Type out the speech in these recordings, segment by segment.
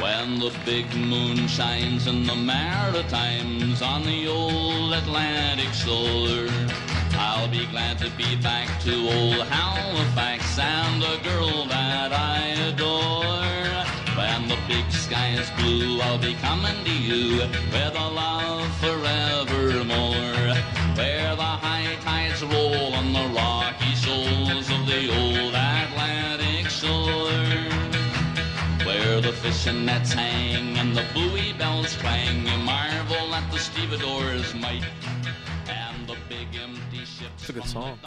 When the big moon shines in the Maritimes on the old Atlantic shore, I'll be glad to be back to old Halifax and the girl that I adore. When the big sky is blue, I'll be coming to you with a love forevermore. Where the high tides roll on the rocky shoals of the old Atlantic shore. The fishing nets hang and the buoy bells clang, you marvel at the stevedores' might It's a good song.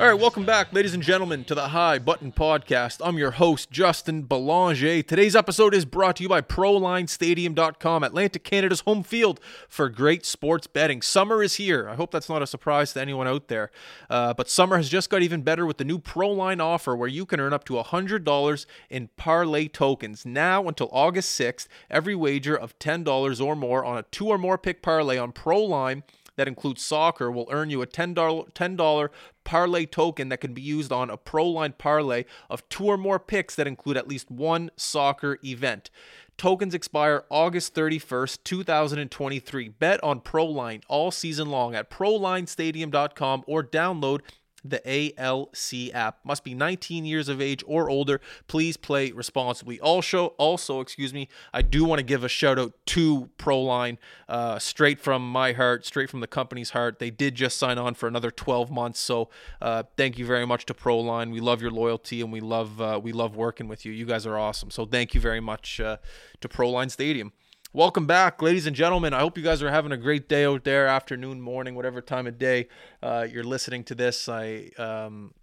All right, welcome back, ladies and gentlemen, to the High Button Podcast. I'm your host, Justin Belanger. Today's episode is brought to you by ProLineStadium.com, Atlantic Canada's home field for great sports betting. Summer is here. I hope that's not a surprise to anyone out there. Uh, but summer has just got even better with the new ProLine offer where you can earn up to $100 in parlay tokens. Now until August 6th, every wager of $10 or more on a two or more pick parlay on ProLine that includes soccer will earn you a $10, $10 parlay token that can be used on a ProLine parlay of two or more picks that include at least one soccer event. Tokens expire August 31st, 2023. Bet on ProLine all season long at ProLineStadium.com or download the ALC app. Must be 19 years of age or older. Please play responsibly. Also, also, excuse me, I do want to give a shout out to Proline, uh, straight from my heart, straight from the company's heart. They did just sign on for another 12 months, so uh, thank you very much to Proline. We love your loyalty and we love uh, we love working with you. You guys are awesome. So thank you very much uh, to Proline Stadium. Welcome back, ladies and gentlemen. I hope you guys are having a great day out there, afternoon, morning, whatever time of day uh, you're listening to this. I um,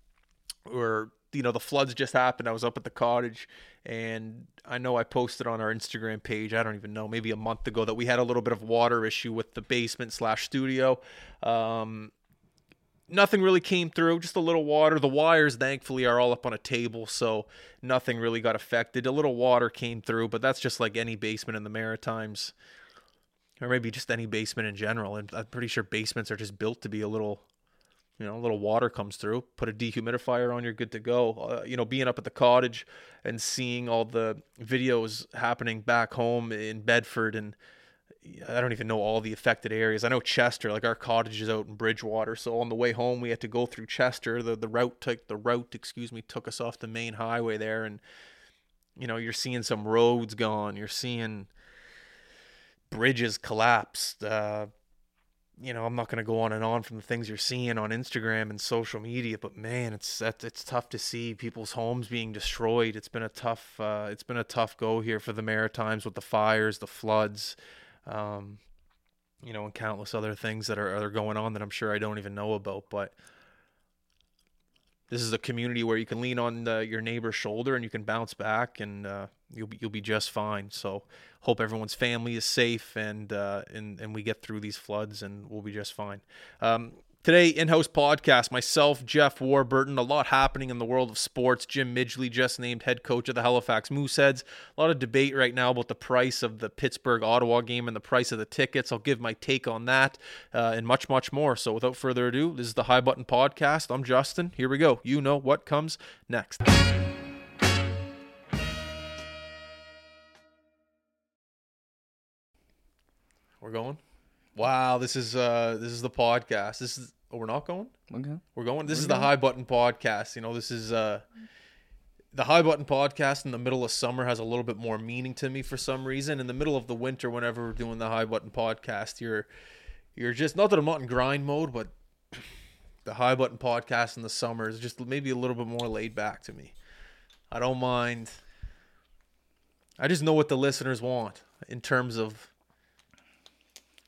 or you know the floods just happened. I was up at the cottage, and I know I posted on our Instagram page. I don't even know, maybe a month ago, that we had a little bit of water issue with the basement slash studio. Um, nothing really came through, just a little water. The wires, thankfully, are all up on a table, so nothing really got affected. A little water came through, but that's just like any basement in the Maritimes, or maybe just any basement in general. And I'm pretty sure basements are just built to be a little, you know, a little water comes through. Put a dehumidifier on, you're good to go. Uh, you know, being up at the cottage and seeing all the videos happening back home in Bedford and I don't even know all the affected areas. I know Chester, like our cottage is out in Bridgewater, so on the way home we had to go through Chester. The the route took the route, excuse me, took us off the main highway there, and you know you're seeing some roads gone. You're seeing bridges collapsed. Uh, you know I'm not gonna go on and on from the things you're seeing on Instagram and social media, but man, it's that it's tough to see people's homes being destroyed. It's been a tough uh, it's been a tough go here for the Maritimes with the fires, the floods um, you know, and countless other things that are, are going on that I'm sure I don't even know about. But this is a community where you can lean on uh, your neighbor's shoulder and you can bounce back, and uh, you'll be you'll be just fine. So hope everyone's family is safe and uh, and and we get through these floods and we'll be just fine. Um, Today, in-house podcast, myself, Jeff Warburton, a lot happening in the world of sports. Jim Midgley just named head coach of the Halifax Mooseheads. A lot of debate right now about the price of the Pittsburgh-Ottawa game and the price of the tickets. I'll give my take on that uh, and much, much more. So without further ado, this is the High Button Podcast. I'm Justin. Here we go. You know what comes next. We're going. Wow, this is uh this is the podcast. This is oh we're not going? Okay. We're going. This is the High Button Podcast. You know, this is uh the High Button Podcast in the middle of summer has a little bit more meaning to me for some reason. In the middle of the winter, whenever we're doing the High Button Podcast, you're you're just not that I'm not in grind mode, but the High Button Podcast in the summer is just maybe a little bit more laid back to me. I don't mind. I just know what the listeners want in terms of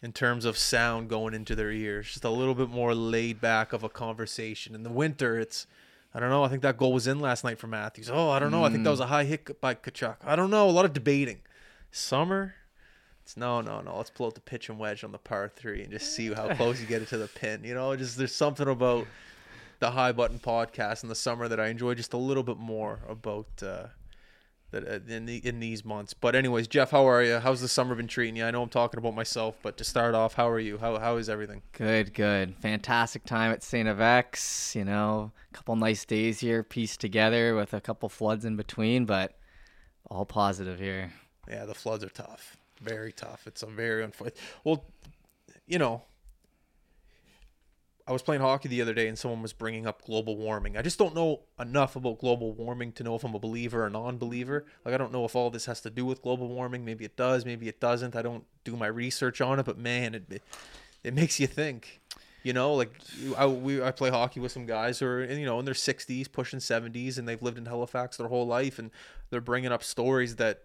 in terms of sound going into their ears. Just a little bit more laid back of a conversation. In the winter, it's I don't know. I think that goal was in last night for Matthews. Oh, I don't know. I think that was a high hit by Tkachuk. I don't know. A lot of debating. Summer, it's no, no, no. Let's pull out the pitch and wedge on the par three and just see how close you get it to the pin. You know, just there's something about the high button podcast in the summer that I enjoy just a little bit more about uh, that uh, in the in these months. But anyways, Jeff, how are you? How's the summer been treating you? I know I'm talking about myself, but to start off, how are you? How how is everything? Good, good. Fantastic time at St. X. You know, a couple nice days here pieced together with a couple floods in between, but all positive here. Yeah, the floods are tough. Very tough. It's a very unfortunate. Well, you know, I was playing hockey the other day and someone was bringing up global warming. I just don't know enough about global warming to know if I'm a believer or non-believer. Like I don't know if all this has to do with global warming. Maybe it does, maybe it doesn't. I don't do my research on it, but man, it it, makes you think. You know, like I we I play hockey with some guys who are you know in their 60s, pushing 70s, and they've lived in Halifax their whole life, and they're bringing up stories that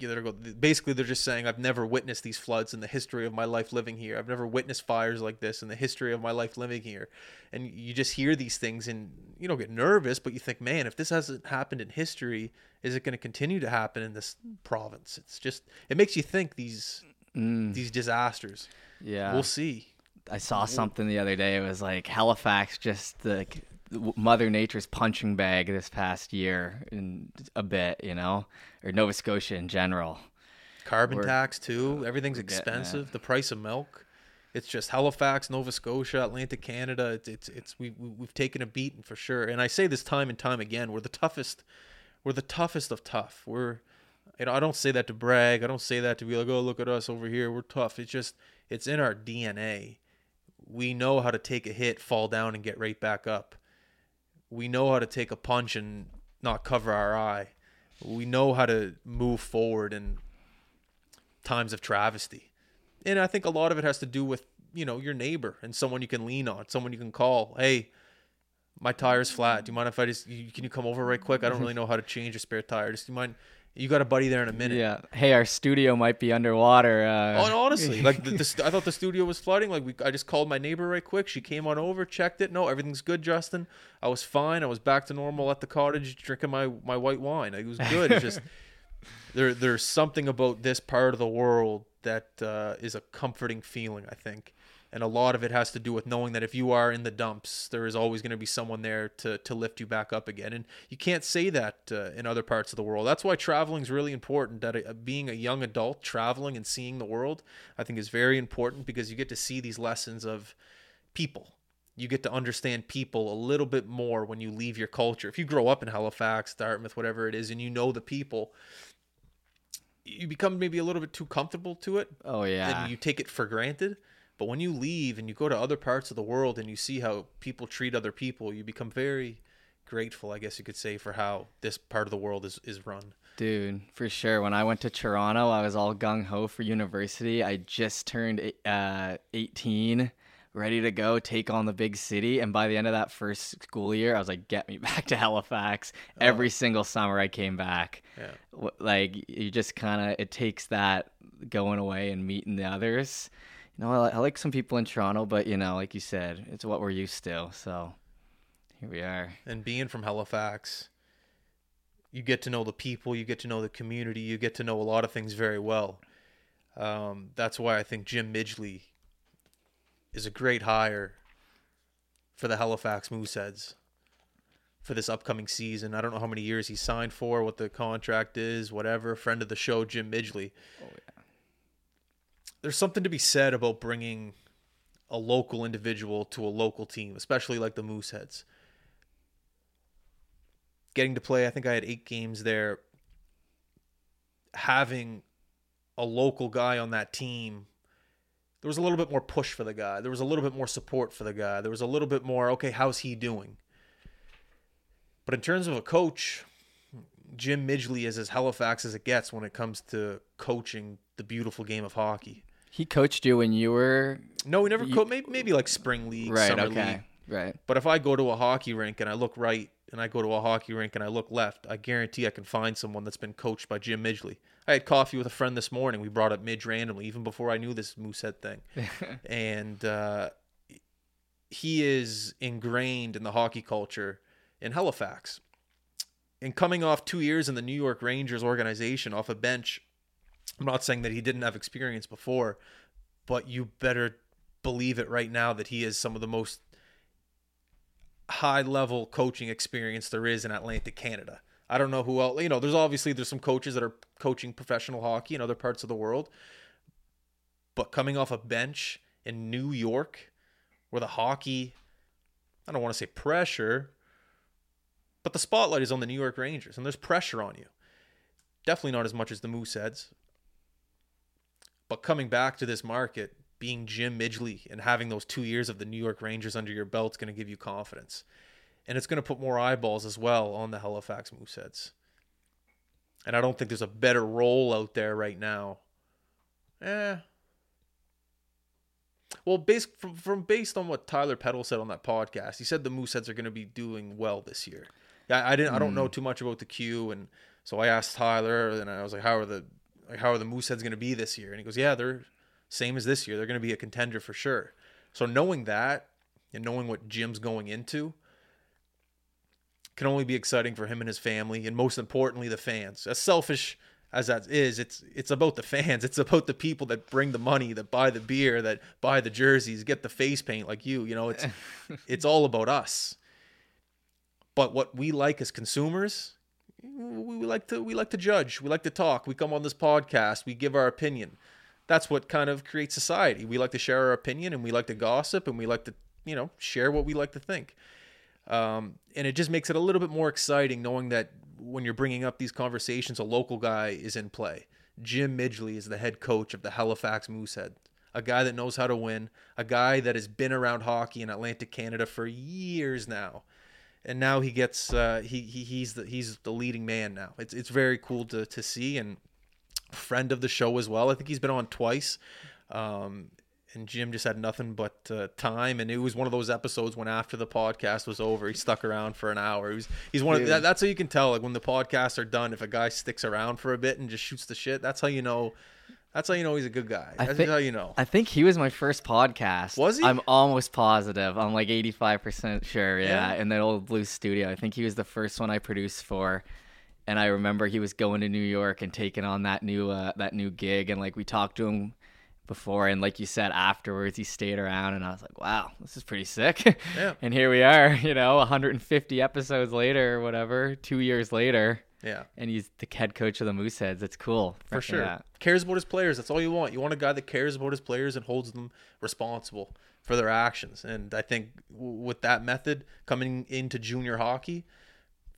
know, basically they're just saying I've never witnessed these floods in the history of my life living here. I've never witnessed fires like this in the history of my life living here. And you just hear these things and you don't get nervous, but you think, man, if this hasn't happened in history, is it going to continue to happen in this province? It's just it makes you think these Mm. these disasters. Yeah. We'll see. I saw something the other day. It was like Halifax, just the Mother Nature's punching bag this past year, in a bit, you know, or Nova Scotia in general. Carbon We're- tax too. Everything's expensive. The price of milk. It's just Halifax, Nova Scotia, Atlantic Canada. It's it's, it's we, we we've taken a beating for sure. And I say this time and time again. We're the toughest. We're the toughest of tough. We're you know I don't say that to brag. I don't say that to be like oh look at us over here. We're tough. It's just it's in our DNA. We know how to take a hit, fall down, and get right back up. We know how to take a punch and not cover our eye. We know how to move forward in times of travesty. And I think a lot of it has to do with, you know, your neighbor and someone you can lean on, someone you can call. Hey, my tire's flat. Do you mind if I just, can you come over right quick? I don't really know how to change a spare tire. Just, do you mind? You got a buddy there in a minute. Yeah. Hey, our studio might be underwater. Uh, Oh, honestly, like the, the, I thought the studio was flooding. Like we, I just called my neighbor right quick. She came on over, checked it. No, everything's good, Justin. I was fine. I was back to normal at the cottage, drinking my my white wine. It was good. It's just there, there's something about this part of the world that uh, is a comforting feeling. I think, and a lot of it has to do with knowing that if you are in the dumps, there is always going to be someone there to to lift you back up again. And you can't say that uh, in other parts of the world. That's why traveling is really important. That uh, being a young adult traveling and seeing the world, I think, is very important because you get to see these lessons of people. You get to understand people a little bit more when you leave your culture. If you grow up in Halifax, Dartmouth, whatever it is, and you know the people, you become maybe a little bit too comfortable to it oh yeah. and you take it for granted. But when you leave and you go to other parts of the world and you see how people treat other people, you become very grateful, I guess you could say, for how this part of the world is, is run. Dude, for sure. When I went to Toronto, I was all gung ho for university. I just turned uh, 18, ready to go take on the big city. And by the end of that first school year, I was like, get me back to Halifax. Every single summer I came back. Yeah. Like, you just kind of, it takes that going away and meeting the others. You know, I, I like some people in Toronto, but, you know, like you said, it's what we're used to. So here we are. And being from Halifax, you get to know the people, you get to know the community, you get to know a lot of things very well. Um, that's why I think Jim Midgley is a great hire for the Halifax Mooseheads for this upcoming season. I don't know how many years he signed for, what the contract is, whatever. Friend of the show, Jim Midgley. Oh, yeah. There's something to be said about bringing a local individual to a local team, especially like the Mooseheads. Getting to play, I think I had eight games there. Having a local guy on that team, there was a little bit more push for the guy. There was a little bit more support for the guy. There was a little bit more, okay, how's he doing? But in terms of a coach, Jim Midgley is as Halifax as it gets when it comes to coaching the beautiful game of hockey. He coached you when you were. No, we never You- coached. Maybe, maybe like spring league, Right, summer okay. league. Right. But if I go to a hockey rink and I look right, and I go to a hockey rink and I look left, I guarantee I can find someone that's been coached by Jim Midgley. I had coffee with a friend this morning. We brought up Midge randomly, even before I knew this Moosehead thing, and uh, he is ingrained in the hockey culture in Halifax. And coming off two years in the New York Rangers organization off a bench, I'm not saying that he didn't have experience before, but you better believe it right now that he is some of the most high level coaching experience there is in Atlantic Canada. I don't know who else, you know, there's obviously there's some coaches that are coaching professional hockey in other parts of the world. But coming off a bench in New York where the hockey I don't want to say pressure, but the spotlight is on the New York Rangers and there's pressure on you. Definitely not as much as the Mooseheads. But coming back to this market, being Jim Midgley and having those two years of the New York Rangers under your belt is going to give you confidence. And it's going to put more eyeballs as well on the Halifax Mooseheads. And I don't think there's a better role out there right now. Eh. Well, based from, from based on what Tyler Peddle said on that podcast, he said the Mooseheads are going to be doing well this year. Yeah, I didn't. I don't know too much about the Q, and so I asked Tyler, and I was like, "How are the like how are the Mooseheads going to be this year?" And he goes, "Yeah, they're same as this year. They're going to be a contender for sure." So knowing that and knowing what Jim's going into can only be exciting for him and his family, and most importantly, the fans. As selfish as that is, it's it's about the fans. It's about the people that bring the money, that buy the beer, that buy the jerseys, get the face paint like you. You know, it's it's all about us. But what we like as consumers, we like to we like to judge. We like to talk. We come on this podcast. We give our opinion. That's what kind of creates society. We like to share our opinion, and we like to gossip, and we like to you know share what we like to think. Um, and it just makes it a little bit more exciting knowing that when you're bringing up these conversations, a local guy is in play. Jim Midgley is the head coach of the Halifax Moosehead, a guy that knows how to win, a guy that has been around hockey in Atlantic Canada for years now and now he gets uh, he, he he's the he's the leading man now. It's it's very cool to to see and friend of the show as well. I think he's been on twice. Um, and Jim just had nothing but uh, time, and it was one of those episodes when after the podcast was over, he stuck around for an hour. He was, he's one of that, that's how you can tell like when the podcasts are done. If a guy sticks around for a bit and just shoots the shit, that's how you know that's how you know he's a good guy. I That's think- how you know. I think he was my first podcast. Was he? I'm almost positive. I'm like 85% sure. Yeah. Yeah? In that old blue studio. I think he was the first one I produced for. And I remember he was going to New York and taking on that new uh, that new gig. And like we talked to him before, and like you said, afterwards he stayed around, and I was like, wow, this is pretty sick. Yeah. and here we are, you know, 150 episodes later, or whatever, two years later, yeah, and he's the head coach of the Mooseheads. It's cool for sure. Yeah. Cares about his players. That's all you want. You want a guy that cares about his players and holds them responsible for their actions. And I think w- with that method coming into junior hockey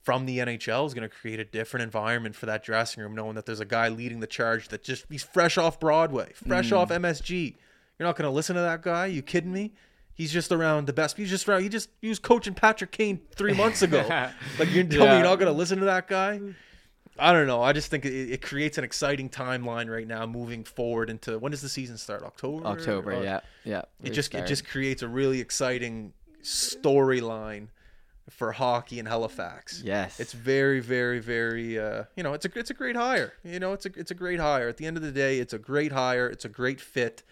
from the NHL is going to create a different environment for that dressing room, knowing that there's a guy leading the charge that just he's fresh off Broadway, fresh mm. off MSG. You're not going to listen to that guy? You kidding me? He's just around the best. He's just around. He just he was coaching Patrick Kane three months ago. like you're telling me you're not going to listen to that guy? I don't know. I just think it, it creates an exciting timeline right now, moving forward into when does the season start? October. October, Or- yeah, yeah. It we just it just creates a really exciting storyline for hockey in Halifax. yes, It's very, very, very. Uh, you know, it's a it's a great hire. You know, it's a it's a great hire. At the end of the day, it's a great hire. It's a great fit,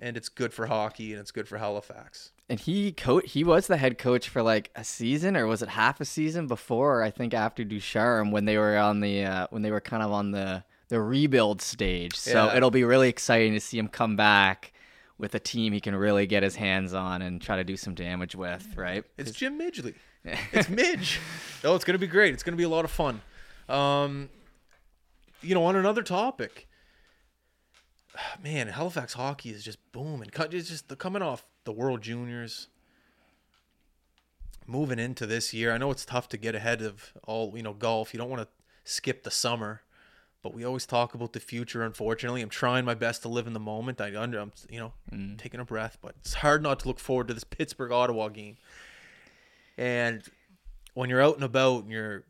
and it's good for hockey and it's good for Halifax. and he co- he was the head coach for like a season or was it half a season before I think after Ducharme when they were on the uh, when they were kind of on the the rebuild stage. So Yeah. it'll be really exciting to see him come back with a team he can really get his hands on and try to do some damage with, right? It's Jim Midgley. It's Midge. oh, it's gonna be great. It's gonna be a lot of fun. Um, you know, on another topic, man, Halifax hockey is just booming. It's just the coming off the World Juniors, moving into this year. I know it's tough to get ahead of all you know golf. You don't want to skip the summer, but we always talk about the future. Unfortunately, I'm trying my best to live in the moment. I under, I'm you know mm. taking a breath, but it's hard not to look forward to this Pittsburgh Ottawa game. And when you're out and about and you're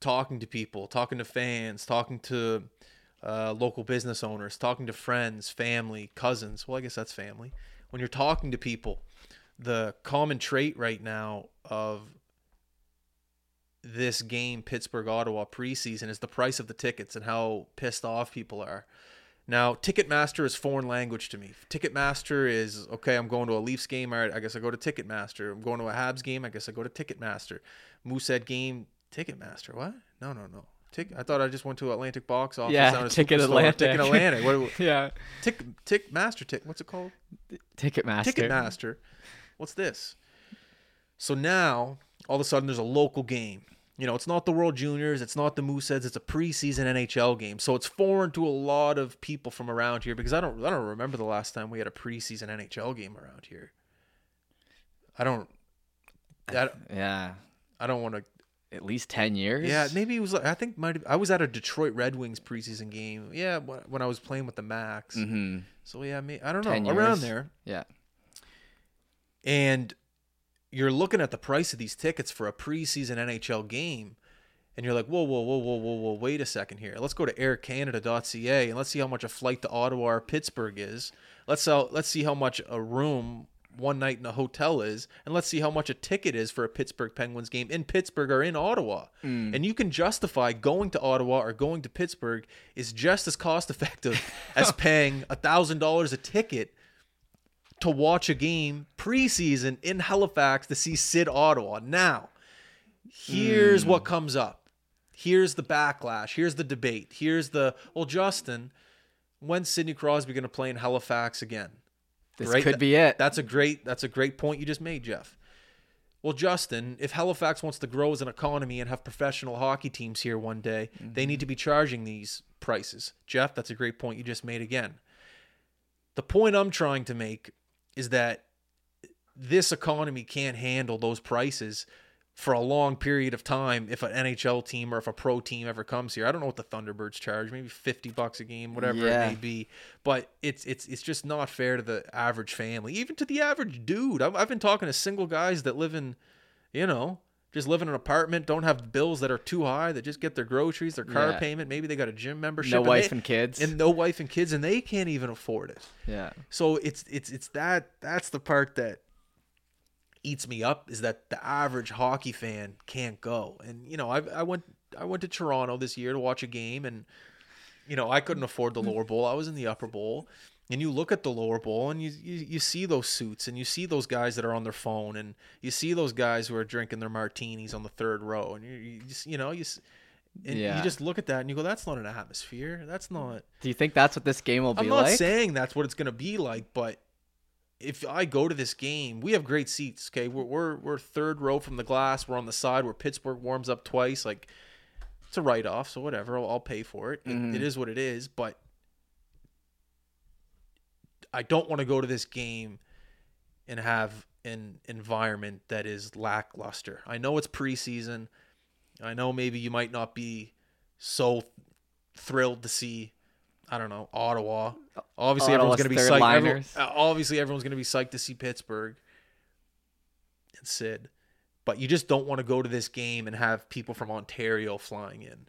talking to people, talking to fans, talking to uh, local business owners, talking to friends, family, cousins. Well, I guess that's family. When you're talking to people, the common trait right now of this game, Pittsburgh Ottawa preseason, is the price of the tickets and how pissed off people are. Now, Ticketmaster is foreign language to me. Ticketmaster is okay. I'm going to a Leafs game. All right, I guess I go to Ticketmaster. I'm going to a Habs game. I guess I go to Ticketmaster. Moosehead game, Ticketmaster. What? No, no, no. Tick. I thought I just went to Atlantic box office. Yeah, Ticket Atlantic. Ticket Atlantic. What, yeah. tick, tick Master. Tick. What's it called? Ticket Master. Ticket Master. What's this? So now, all of a sudden, there's a local game. You know, it's not the World Juniors, it's not the Mooseheads, it's a preseason NHL game. So it's foreign to a lot of people from around here because I don't, I don't remember the last time we had a preseason NHL game around here. I don't, I, Yeah. I don't want to at least ten years. Yeah, maybe it was. I think might. have- I was at a Detroit Red Wings preseason game. Yeah, when I was playing with the Max. hmm So yeah, me, I don't know 10 around years. there. Yeah. and you're looking at the price of these tickets for a preseason NHL game, and you're like, whoa, whoa, whoa, whoa, whoa, whoa, wait a second here. Let's go to aircanada.ca and let's see how much a flight to Ottawa or Pittsburgh is. Let's sell, let's see how much a room one night in a hotel is, and let's see how much a ticket is for a Pittsburgh Penguins game in Pittsburgh or in Ottawa. Mm. And you can justify going to Ottawa or going to Pittsburgh is just as cost effective as paying a thousand dollars a ticket to watch a game preseason in Halifax to see Sid Ottawa. Now, here's mm. what comes up. Here's the backlash. Here's the debate. Here's the well, Justin, when's Sidney Crosby going to play in Halifax again? This Right? could be it. That's a great. That's a great point you just made, Jeff. Well, Justin, if Halifax wants to grow as an economy and have professional hockey teams here one day, they need to be charging these prices. Jeff, that's a great point you just made again. The point I'm trying to make is that this economy can't handle those prices for a long period of time if an NHL team or if a pro team ever comes here. I don't know what the Thunderbirds charge, maybe 50 bucks a game, whatever Yeah. it may be, but it's it's it's just not fair to the average family, even to the average dude. I've, I've been talking to single guys that live in, you know, just live in an apartment, don't have bills that are too high, that just get their groceries, their car Yeah. payment, maybe they got a gym membership, no and wife they- and kids. and no wife and kids, and they can't even afford it. yeah. So it's it's it's that that's the part that eats me up is that the average hockey fan can't go. And you know, I I went I went to Toronto this year to watch a game and you know, I couldn't afford the lower bowl. I was in the upper bowl. And you look at the lower bowl and you, you you see those suits and you see those guys that are on their phone and you see those guys who are drinking their martinis on the third row and you you just you know, you and Yeah. you just look at that and you go that's not an atmosphere. That's not Do you think that's what this game will be like? I'm not like? saying that's what it's going to be like, but if I go to this game, we have great seats. Okay, we're, we're we're third row from the glass. We're on the side where Pittsburgh warms up twice. Like it's a write off, so whatever. I'll, I'll pay for it. It- Mhm. It is what it is. But I don't want to go to this game and have an environment that is lackluster. I know it's preseason. I know maybe you might not be so thrilled to see, I don't know, Ottawa. Obviously, everyone's going to be psyched. Everyone- uh, obviously, everyone's going to be psyched to see Pittsburgh and Sid. But you just don't want to go to this game and have people from Ontario flying in.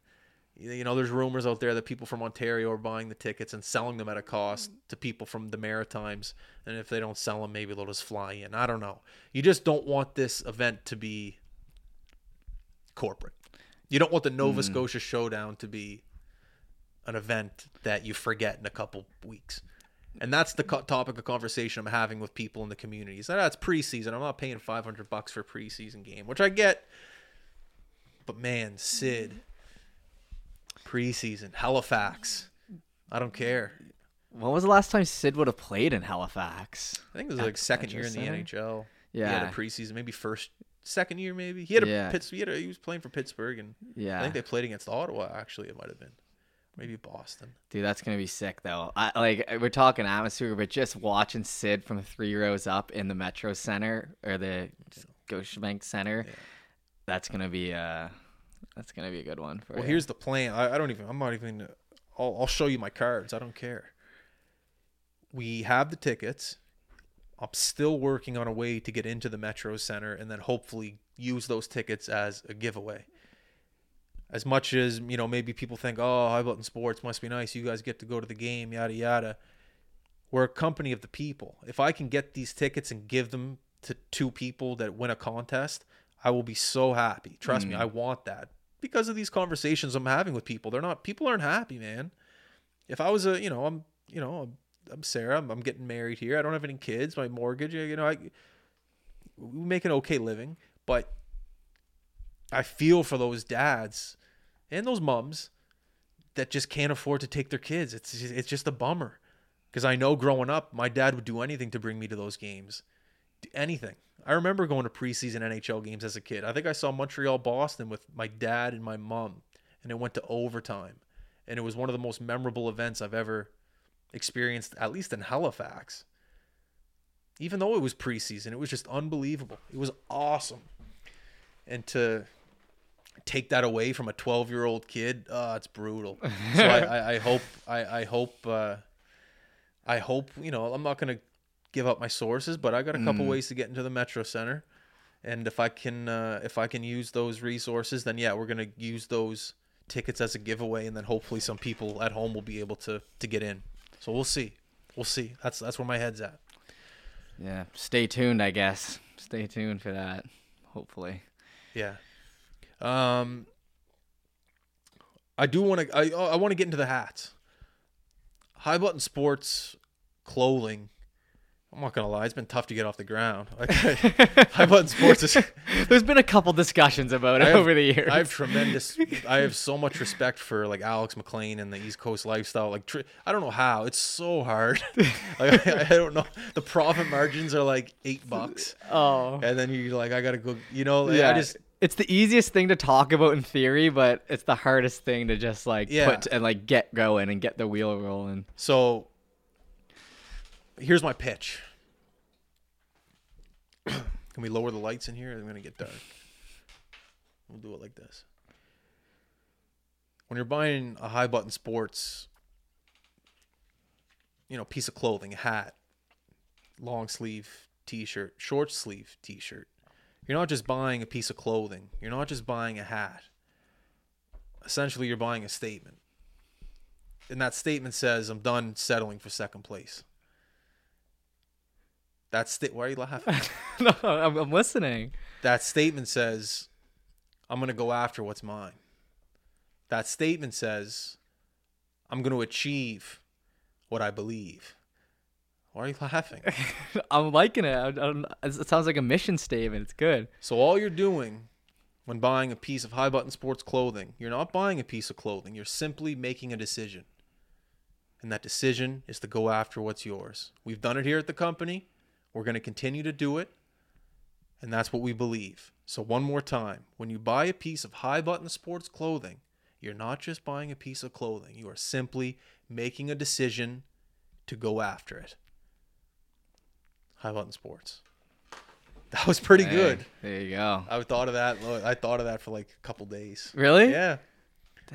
You you know, there's rumors out there that people from Ontario are buying the tickets and selling them at a cost to people from the Maritimes. And if they don't sell them, maybe they'll just fly in. I don't know. You just don't want this event to be corporate. You don't want the Nova Scotia Showdown to be an event that you forget in a couple weeks. And that's the co- topic of conversation I'm having with people in the community. communities. That's preseason. I'm not paying 500 bucks for a preseason game, which I get. But man, Sid, preseason, Halifax. I don't care. When was the last time Sid would have played in Halifax? I think it was like second year in the NHL. He had Yeah. a preseason, maybe first, second year, maybe. He had a Yeah. Pitts. He, had a, he was playing for Pittsburgh, and Yeah. I think they played against Ottawa. Actually, it might have been, maybe Boston. Dude, that's gonna be sick though. I like we're talking atmosphere, but just watching Sid from three rows up in the Metro Center or the Scotiabank Center, Yeah. that's gonna be uh that's gonna be a good one for Well, you. here's the plan. I, I don't even. I'm not even. I'll, I'll show you my cards. I don't care. We have the tickets. I'm still working on a way to get into the Metro Center and then hopefully use those tickets as a giveaway. As much as you know, maybe people think, "Oh, High Button Sports must be nice. You guys get to go to the game, yada yada." We're a company of the people. If I can get these tickets and give them to two people that win a contest, I will be so happy. Trust me, mm. I want that because of these conversations I'm having with people. They're not people aren't happy, man. If I was a, you know, I'm, you know, I'm, I'm Sarah. I'm, I'm getting married here. I don't have any kids. My mortgage, you know, I we make an okay living, but I feel for those dads and those moms that just can't afford to take their kids. It's it's just a bummer because I know growing up, my dad would do anything to bring me to those games, anything. I remember going to preseason NHL games as a kid. I think I saw Montreal Boston with my dad and my mom, and it went to overtime, and it was one of the most memorable events I've ever experienced, at least in Halifax. Even though it was preseason, it was just unbelievable. It was awesome, and to take that away from a 12 year old kid, uh, it's brutal. So I, I, I hope, I, I hope, uh, I hope, you know, I'm not going to give up my sources, but I got a couple ways to get into the Metro Center. And if I can, uh, if I can use those resources, then yeah, we're going to use those tickets as a giveaway. And then hopefully some people at home will be able to, to get in. So we'll see. We'll see. That's, that's where my head's at. Yeah. Stay tuned, I guess. Stay tuned for that. Hopefully. Yeah. Um, I do want to. I I want to get into the hats. High button sports clothing. I'm not gonna lie, it's been tough to get off the ground. Like, high button sports is. There's been a couple discussions about it have- over the years. I have tremendous. I have so much respect for like Alex MacLean and the East Coast lifestyle. Like I don't know how it's so hard. like I, I don't know. The profit margins are like eight bucks, oh. and then you're like, I gotta go. You know, Yeah. I just it's the easiest thing to talk about in theory, but it's the hardest thing to just like Yeah. put and like get going and get the wheel rolling. So here's my pitch. Can we lower the lights in here? I'm gonna get dark. We'll do it like this. When you're buying a high button sports, you know, piece of clothing, a hat, long sleeve t-shirt, short sleeve t-shirt. You're not just buying a piece of clothing. You're not just buying a hat. Essentially, you're buying a statement and that statement says, "I'm done settling for second place." That sta- Why are you laughing? no, I'm, I'm listening. that statement says, "I'm going to go after what's mine." That statement says, "I'm going to achieve what I believe." Why are you laughing? I'm liking it. I, I it sounds like a mission statement. It's good. So all you're doing when buying a piece of high button sports clothing, you're not buying a piece of clothing. You're simply making a decision. And that decision is to go after what's yours. We've done it here at the company. We're going to continue to do it. And that's what we believe. So one more time, when you buy a piece of high button sports clothing, you're not just buying a piece of clothing. You are simply making a decision to go after it. High button sports. That was pretty Hey, good. There you go. I thought of that. I thought of that for like a couple days. Really? Yeah.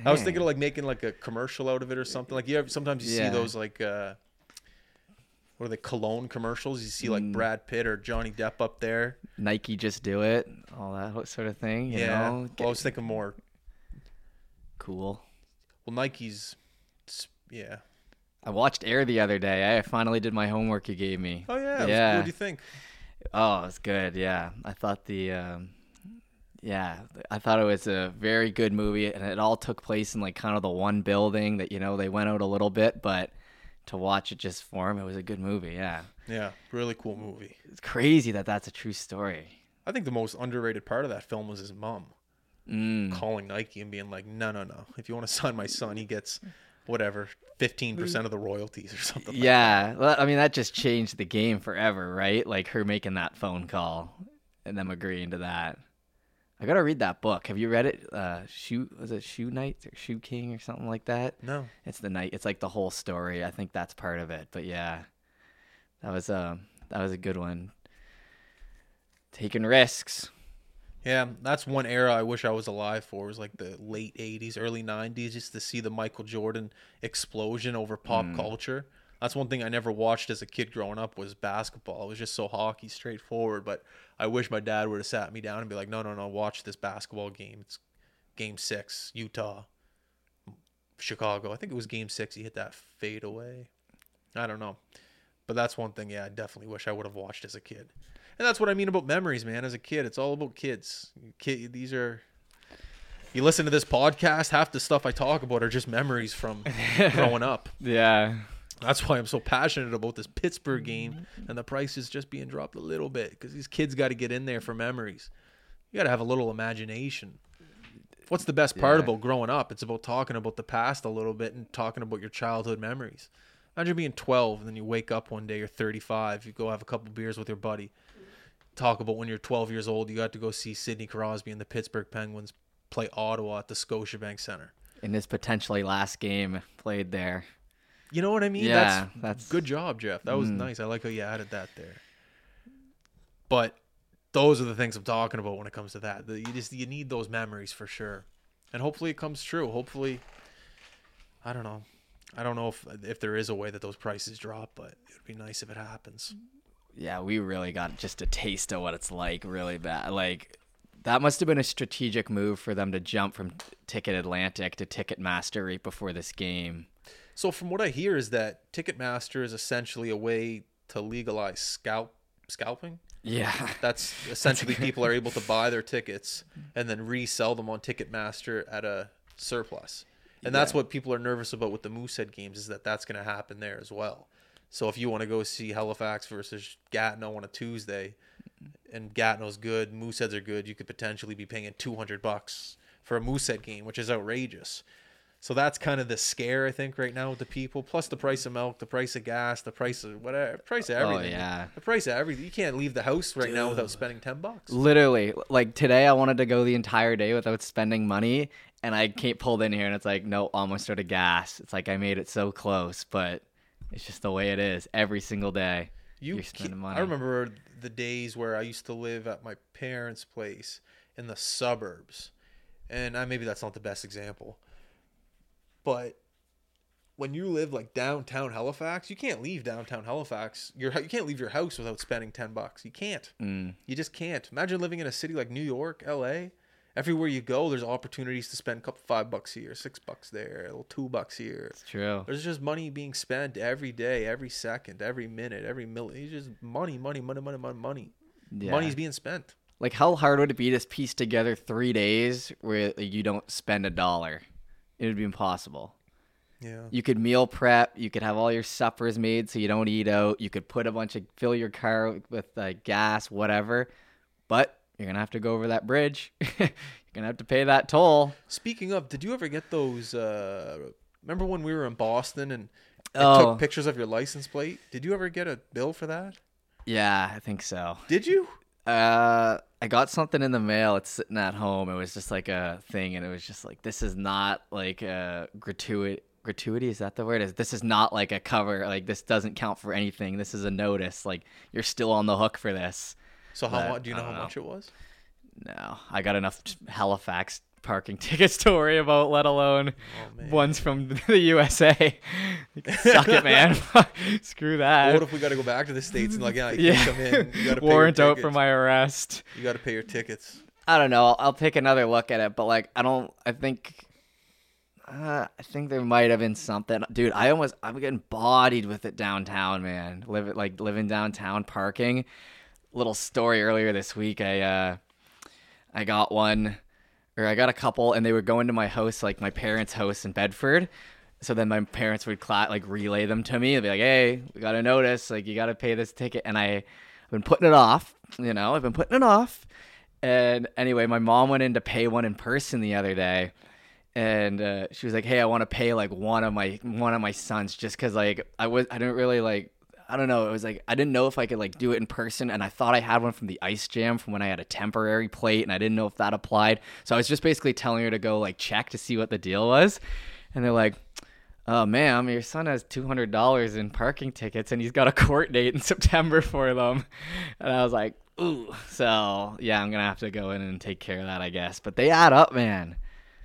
I was thinking of like making like a commercial out of it or something. Like you ever, sometimes you Yeah. see those like uh what are they cologne commercials? You see like Mm. Brad Pitt or Johnny Depp up there. Nike just do it, all that sort of thing. You yeah. know, well, I was thinking more. cool. Well, Nike's. Yeah. I watched Air the other day. I finally did my homework you gave me. Oh yeah. Yeah. What do you think? Oh, it was good. Yeah, I thought the, um, yeah, I thought it was a very good movie, and it all took place in like kind of the one building that you know they went out a little bit, but to watch it just form, it was a good movie. Yeah, Yeah. Really cool movie. it's crazy that that's a true story. I think the most underrated part of that film was his mom Mm. calling Nike and being like, "No, no, no. If you want to sign my son, he gets whatever, fifteen percent of the royalties or something." like Yeah, well, I mean that just changed the game forever, right? Like her making that phone call and them agreeing to that. I gotta read that book. Have you read it? Uh, shoe was it Shoe Knight or Shoe King or something like that? No. It's the night. It's like the whole story. I think that's part of it. But yeah, that was a that was a good one. Taking risks. Yeah, that's one era I wish I was alive for. Was like the late '80s, early '90s, just to see the Michael Jordan explosion over pop hmm. culture. That's one thing I never watched as a kid growing up was basketball. It was just so hockey straightforward. But I wish my dad would have sat me down and be like, "No, no, no, watch this basketball game. It's Game Six, Utah, Chicago. I think it was Game Six. He hit that fade away. I don't know, but that's one thing. Yeah, I definitely wish I would have watched as a kid. And that's what I mean about memories, man. As a kid, it's all about kids. Kid, these are. You listen to this podcast, half the stuff I talk about are just memories from growing up. Yeah. That's why I'm so passionate about this Pittsburgh game and the price is just being dropped a little bit because these kids got to get in there for memories. You got to have a little imagination. What's the best part Yeah. about growing up? It's about talking about the past a little bit and talking about your childhood memories. Imagine being 12 and then you wake up one day, you're 35, you go have a couple beers with your buddy. Talk about when you're 12 years old, you got to go see Sidney Crosby and the Pittsburgh Penguins play Ottawa at the Scotiabank Center. In his potentially last game played there. You know what I mean? Yeah, that's, that's- good job, Jeff. That was Mm. nice. I like how you added that there. But those are the things I'm talking about when it comes to that. You just you need those memories for sure, and hopefully it comes true. Hopefully, I don't know. I don't know if if there is a way that those prices drop, but it would be nice if it happens. Yeah, we really got just a taste of what it's like really bad. Like that must have been a strategic move for them to jump from Ticket Atlantic to Ticketmaster right before this game. So from what I hear is that Ticketmaster is essentially a way to legalize scalp scalping. Yeah. That's essentially people are able to buy their tickets and then resell them on Ticketmaster at a surplus. And that's what people are nervous about with the Moosehead games is that that's going to happen there as well. So if you want to go see Halifax versus Gatineau on a Tuesday, and Gatineau's good, Mooseheads are good, you could potentially be paying 200 bucks for a Moosehead game, which is outrageous. So that's kind of the scare I think right now with the people. Plus the price of milk, the price of gas, the price of whatever, price of Oh, everything. yeah. the price of everything. You can't leave the house right now without spending 10 bucks. Literally, like today, I wanted to go the entire day without spending money, and I can't pulled in here, and it's like, no, almost out of gas. It's like I made it so close, but it's just the way it is every single day. You You're spending money. I remember the days where I used to live at my parents' place in the suburbs, and I, maybe that's not the best example, but when you live like downtown Halifax, you can't leave downtown Halifax. Your you can't leave your house without spending ten bucks. You can't. Mm. You just can't. Imagine living in a city like New York, L.A. Everywhere you go, there's opportunities to spend a couple five bucks here, six bucks there, a little two bucks here. It's true. There's just money being spent every day, every second, every minute, every million. It's just money, money, money, money, money, money. Yeah. Money's being spent. Like, how hard would it be to piece together three days where you don't spend a dollar? It would be impossible. Yeah. You could meal prep. You could have all your suppers made so you don't eat out. You could put a bunch of fill your car with uh, gas, whatever. But you're gonna have to go over that bridge. you're gonna have to pay that toll. Speaking of, did you ever get those? Uh, remember when we were in Boston and Oh. took pictures of your license plate? Did you ever get a bill for that? Yeah, I think so. Did you? Uh, I got something in the mail. It's sitting at home. It was just like a thing, and it was just like, this is not like a gratuity. Gratuity is that the word? Is this is not like a cover? Like this doesn't count for anything. This is a notice. Like you're still on the hook for this. So how much? Do you know how know. much it was? No, I got enough Halifax parking tickets to worry about, let alone Oh, ones from the USA. Suck it, man. Screw that. what if we got to go back to the states and like, yeah, you yeah, can't come in. You got to pay warrant out for my arrest. You got to pay your tickets. I don't know. I'll, I'll take another look at it, but like I don't. I think. Uh, I think there might have been something, dude. I almost I'm getting bodied with it downtown, man. Live like living downtown, parking. Little story earlier this week. I uh, I got one, or I got a couple, and they were going to my house, like my parents' house in Bedford. So then my parents would cla like relay them to me. They'd be like, "Hey, we got a notice. Like you got to pay this ticket." And I, I've been putting it off. You know, I've been putting it off. And anyway, my mom went in to pay one in person the other day, and uh, she was like, "Hey, I want to pay like one of my one of my sons just because like I was I didn't really like." I don't know. It was like I didn't know if I could like do it in person, and I thought I had one from the Ice Jam from when I had a temporary plate, and I didn't know if that applied. So I was just basically telling her to go like check to see what the deal was, and they're like, "Oh, ma'am, your son has two hundred dollars in parking tickets, and he's got a court date in September for them." And I was like, "Ooh." So yeah, I'm gonna have to go in and take care of that, I guess. But they add up, man.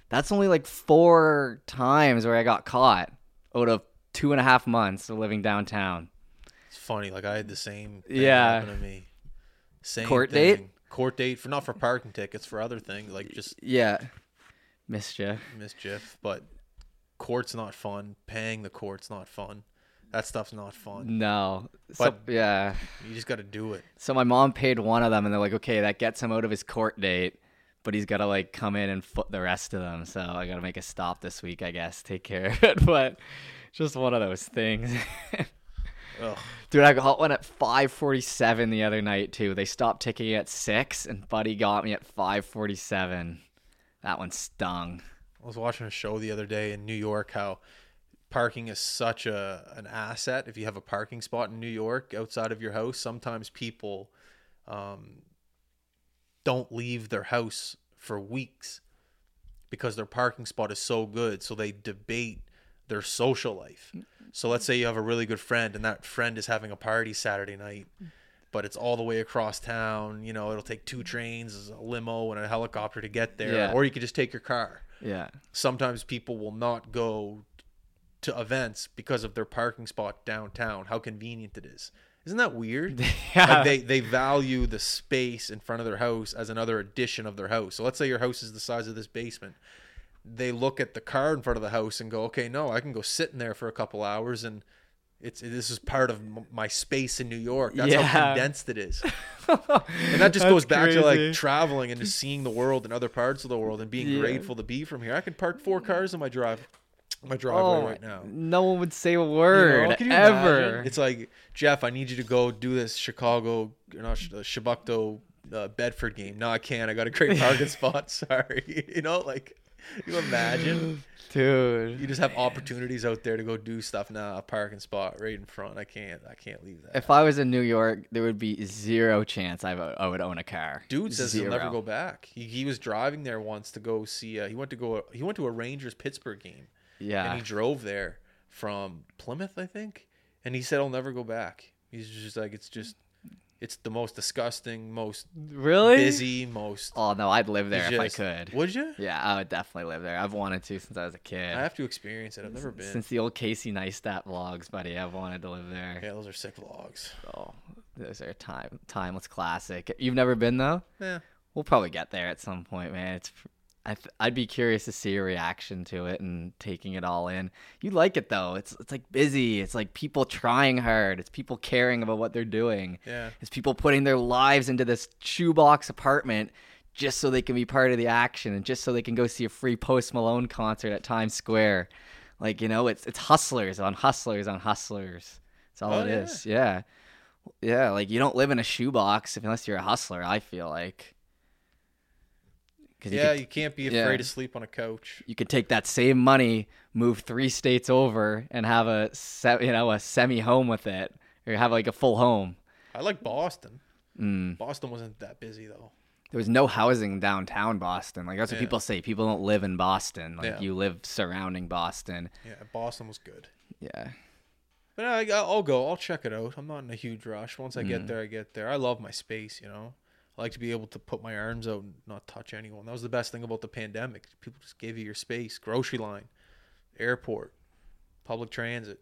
That's only like four times where I got caught out of two and a half months of living downtown. Funny. Like I had the same. Thing Yeah. Happen to me. Same Court thing. date? Court date for not for parking tickets for other things like just Yeah, mischief. mischief. But court's not fun. Paying the court's not fun. That stuff's not fun. No, so, But- yeah. You just got to do it. So my mom paid one of them, and they're like, okay, that gets him out of his court date, but he's got to like come in and foot the rest of them. So I got to make a stop this week, I guess, take care of it. But just one of those things. Ugh. Dude, I got one at 5:47 the other night too. They stopped ticking at six, and Buddy got me at 5:47. That one stung. I was watching a show the other day in New York how parking is such a an asset. If you have a parking spot in New York outside of your house, sometimes people um, don't leave their house for weeks because their parking spot is so good. So they debate their social life. So let's say you have a really good friend and that friend is having a party Saturday night. but it's all the way across town. You know, it'll take two mm-hmm. trains, a limo, and a helicopter to get there, Yeah. or you could just take your car. Yeah. Sometimes people will not go to events because of their parking spot downtown. How convenient it is. Isn't that weird? Yeah. Like they they value the space in front of their house as another addition of their house. So let's say your house is the size of this basement. They look at the car in front of the house and go, "Okay, no, I can go sit in there for a couple hours and it's this is part of my space in New York. That's how condensed it is." And that just goes back to like traveling and just seeing the world and other parts of the world and being Yeah. grateful to be from here. I can park four cars in my drive my driveway Oh, right now. no one would say a You know, word ever. imagine? It's like Jeff, I need you to go do this Chicago, you know, uh, uh, Bedford game. No, I can't. I got a great parking spot. Sorry. You know, like you imagine Dude. you just have opportunities out there to go do stuff. Nah, a parking spot right in front. I can't. I can't leave that. If I was in New York, there would be zero chance I would, I would own a car. Dude says he'll never go back. He, he was driving there once to go see. Uh, he went to go. He went to a Rangers Pittsburgh game. Yeah. and he drove there from Plymouth, I think. And he said he'll never go back. He's just like it's just it's the most disgusting, most really? busy, most. Oh no, I'd live there it's if I could. Would you? Yeah, I would definitely live there. I've wanted to since I was a kid. I have to experience it. I've never been. Since the old Casey Neistat vlogs, buddy, I've wanted to live there. yeah, those are sick vlogs. Oh, those are time timeless classic. You've never been though? Yeah, We'll probably get there at some point, man. It's I th- I'd be curious to see your reaction to it and taking it all in. You like it though. It's it's like busy. It's like people trying hard. It's people caring about what they're doing. yeah. It's people putting their lives into this shoebox apartment just so they can be part of the action and just so they can go see a free Post Malone concert at Times Square. Like, you know, it's it's hustlers on hustlers on hustlers. That's all Oh, it yeah. is. Yeah. Yeah, like you don't live in a shoebox unless you're a hustler, I feel like. Cuz Yeah, you, you can't be yeah. afraid to sleep on a couch. you could take that same money, move 3 states over and have a se- you know, a semi home with it or have like a full home. I like Boston. Mm. Boston wasn't that busy though. there was no housing downtown Boston. Like that's what Yeah. people say. People don't live in Boston. Like Yeah. you live surrounding Boston. Yeah, Boston was good. Yeah. But I, I'll go. I'll check it out. I'm not in a huge rush. Once I Mm. get there, I get there. I love my space. You know, I like to be able to put my arms out and not touch anyone. That was the best thing about the pandemic. People just gave you your space. Grocery line, airport, public transit.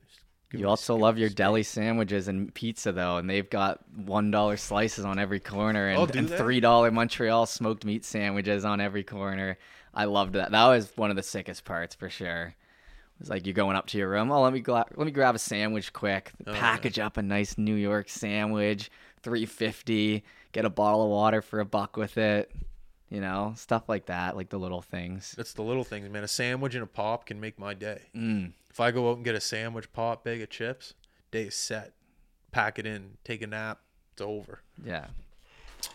You also love your space. deli sandwiches and pizza though, and they've got one dollar slices on every corner Oh, and, do and three dollar Montreal smoked meat sandwiches on every corner. I loved that. That was one of the sickest parts for sure. It was like you're going up to your room. Oh, let me gla- let me grab a sandwich quick. Oh, yeah. Package up a nice New York sandwich, three fifty. Get a bottle of water for a buck with it. You know, stuff like that, like the little things. It's the little things, man. A sandwich and a pop can make my day. Mm. If I go out and get a sandwich, pop, bag of chips, day is set. Pack it in, take a nap. It's over. Yeah.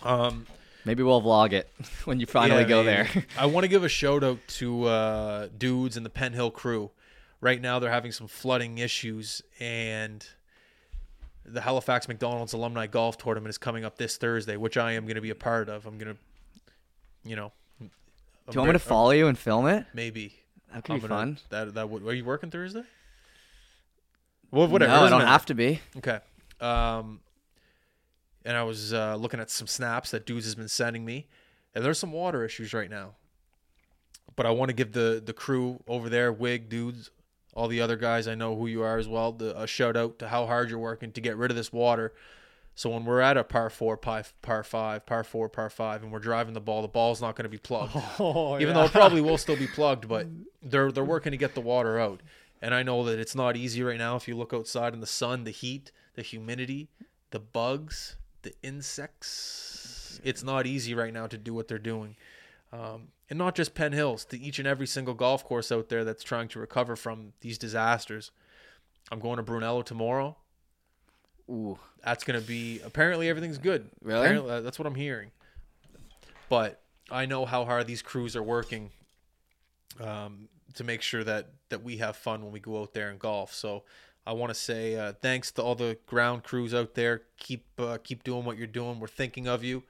Um, Maybe we'll vlog it when you finally Yeah, go there. I want to give a shout out to uh, dudes in the Penn Hill crew. Right now, they're having some flooding issues, and the Halifax McDonald's Alumni Golf Tournament is coming up this Thursday, which I am going to be a part of. I'm going to, you know. Do you want me to follow you and film it? Maybe. That could I'm be gonna- fun. That that would. Are you working Thursday? Well, whatever. No, I don't matter. have to be. Okay. Um, and I was uh, looking at some snaps that dudes has been sending me, and there's some water issues right now. But I want to give the the crew over there, Wig dudes, all the other guys I know who you are as well, the, a shout out to how hard you're working to get rid of this water. So when we're at a par four, par, par five, par four, par five, and we're driving the ball, the ball's not going to be plugged. Oh, Even though it probably will still be plugged, but they're they're working to get the water out. And I know that it's not easy right now. If you look outside in the sun, the heat, the humidity, the bugs, the insects, it's not easy right now to do what they're doing. Um, and not just Penn Hills, to each and every single golf course out there that's trying to recover from these disasters. I'm going to Brunello tomorrow. Ooh. That's going to be apparently everything's good. Really? Apparently, uh, that's what I'm hearing. But I know how hard these crews are working um, to make sure that that we have fun when we go out there and golf. So I want to say uh, thanks to all the ground crews out there. Keep uh, keep doing what you're doing. We're thinking of you,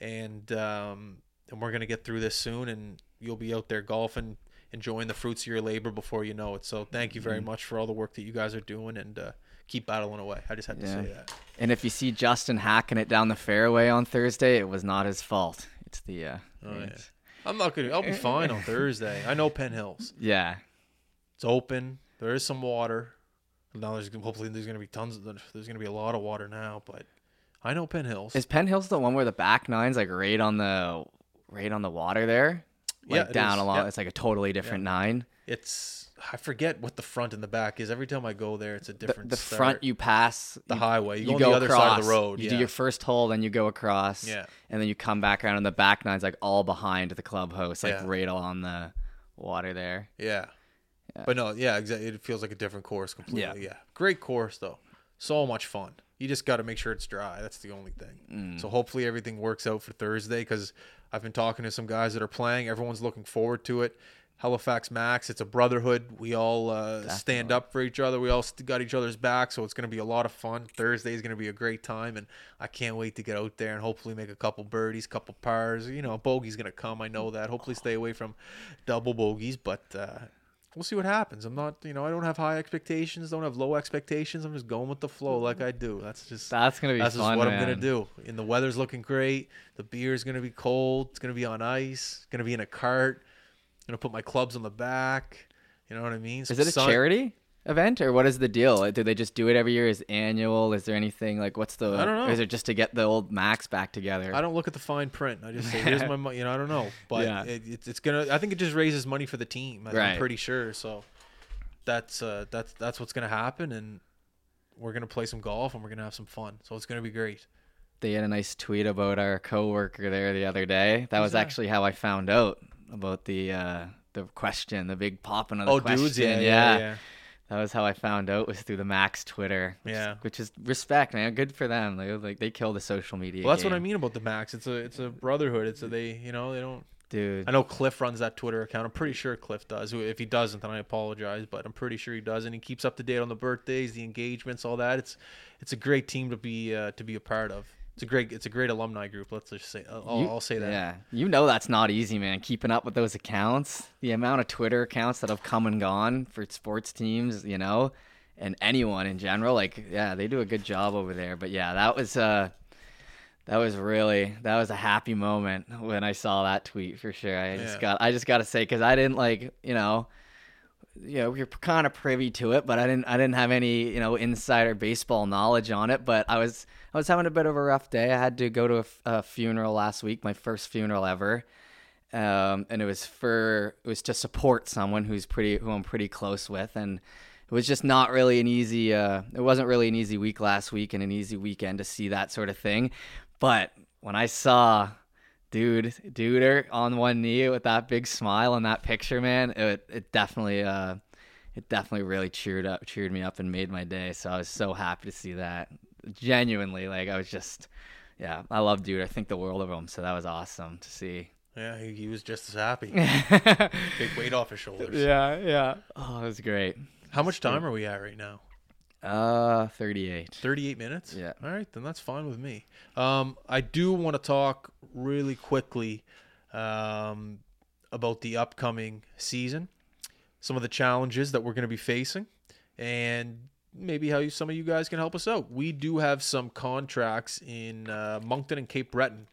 and um, and we're gonna get through this soon. And you'll be out there golfing enjoying the fruits of your labor before you know it. So thank you very Mm-hmm. much for all the work that you guys are doing and uh, keep battling away. I just had to say that. And if you see Justin hacking it down the fairway on Thursday, it was not his fault. It's the uh, Oh, yeah. I'm not gonna. I'll be fine on Thursday. I know Penn Hills. yeah. It's open. There is some water. Now there's hopefully there's gonna be tons. Of, there's gonna be a lot of water now, but I know Penn Hills. Is Penn Hills the one where the back nine's like right on the right on the water there? Like Yeah, down is. along. Yeah. It's like a totally different nine. It's I forget what the front and the back is. Every time I go there, it's a different. the start. front you pass the you, highway. You, you go, go the other across. side of the road. You yeah. do your first hole, then you go across. Yeah. And then you come back around, and the back nine's like all behind the clubhouse, like right along the water there. yeah. But no, yeah, exactly. It feels like a different course completely. Yeah. Yeah. Great course though. So much fun. You just got to make sure it's dry. That's the only thing. Mm. So hopefully everything works out for Thursday because I've been talking to some guys that are playing. Everyone's looking forward to it. Halifax Macs, it's a brotherhood. We all uh, stand up for each other. We all got each other's back, so it's going to be a lot of fun. Thursday is going to be a great time, and I can't wait to get out there and hopefully make a couple birdies, couple pars. You know, bogey's going to come. I know that. Hopefully, stay away from double bogeys, but uh, we'll see what happens. I'm not, you know, I don't have high expectations, don't have low expectations. I'm just going with the flow like I do. That's just That's gonna be that's just what man. I'm gonna do. And the weather's looking great. The beer's gonna be cold. It's gonna be on ice. It's gonna be in a cart. I'm gonna put my clubs on the back. You know what I mean? Is it a sun- charity event or what is the deal? Do they just do it every year? Is annual? Is there anything like what's the? I don't know. Is it just to get the old Macs back together? I don't look at the fine print. I just say, "Here's my money." You know, I don't know, but Yeah. it, it's, it's gonna. I think it just raises money for the team. I'm pretty sure. So that's uh, that's that's what's gonna happen, and we're gonna play some golf and we're gonna have some fun. So it's gonna be great. They had a nice tweet about our coworker there the other day. That was that? actually how I found out about the uh, the question, the big popping of the Oh, question. dudes, yeah, yeah, yeah. That was how I found out was through the Macs Twitter. which Yeah. which is respect, man. Good for them. They like they kill the social media. Well, that's what I mean about the Macs. It's a it's a brotherhood. It's a they. You know, they don't. dude. I know Cliff runs that Twitter account. I'm pretty sure Cliff does. If he doesn't, then I apologize, but I'm pretty sure he does, and he keeps up to date on the birthdays, the engagements, all that. It's it's a great team to be uh, to be a part of. It's a great it's a great alumni group. Let's just say I'll, You- I'll say that. Yeah, you know that's not easy, man. Keeping up with those accounts, the amount of Twitter accounts that have come and gone for sports teams, you know, and anyone in general. Like, yeah, they do a good job over there. But yeah, that was uh, that was really that was a happy moment when I saw that tweet for sure. I Yeah. just got I just got to say because I didn't like you know. You know, are kind of privy to it, but I didn't. I didn't have any, you know, insider baseball knowledge on it. But I was, I was having a bit of a rough day. I had to go to a funeral last week, my first funeral ever, um, and it was for it was to support someone who's pretty, who I'm pretty close with, and it was just not really an easy. Uh, it wasn't really an easy week last week and an easy weekend to see that sort of thing. But when I saw dude duder on one knee with that big smile in that picture man it, it definitely uh it definitely really cheered up cheered me up and made my day so i was so happy to see that genuinely like i was just yeah i love dude i think the world of him so that was awesome to see Yeah, he, he was just as happy. Big weight off his shoulders. Yeah, yeah oh it was great How much time are we at right now? Uh 38 38 minutes? Yeah. All right, then that's fine with me. Um, I do want to talk really quickly um, about the upcoming season, some of the challenges that we're going to be facing, and maybe how you, some of you guys can help us out. We do have some contracts in uh, Moncton and Cape Breton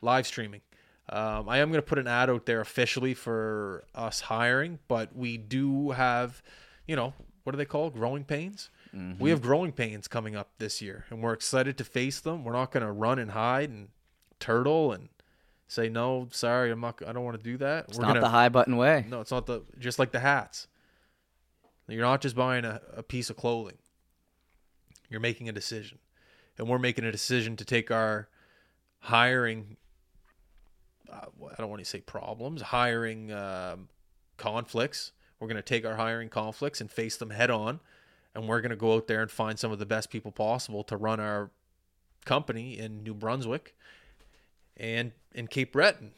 live streaming. Um, I am going to put an ad out there officially for us hiring, but we do have, you know, what do they call growing pains? We have growing pains coming up this year, and we're excited to face them. We're not going to run and hide and turtle and say no, sorry, I'm not. I don't want to do that. it's we're not gonna, the high button way no, it's not the just like the hats. You're not just buying a, a piece of clothing. You're making a decision. And we're making a decision to take our hiring uh, I don't want to say problems, hiring um, conflicts. We're going to take our hiring conflicts and face them head on. And we're going to go out there and find some of the best people possible to run our company in New Brunswick and in Cape Breton.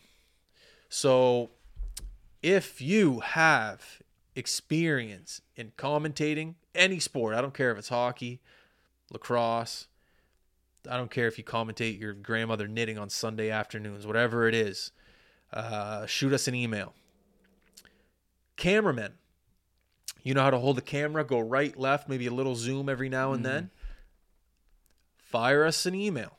So if you have experience in commentating any sport, I don't care if it's hockey, lacrosse, I don't care if you commentate your grandmother knitting on Sunday afternoons, whatever it is, uh, shoot us an email. Cameramen. You know how to hold the camera, go right, left, maybe a little zoom every now and then. Fire us an email.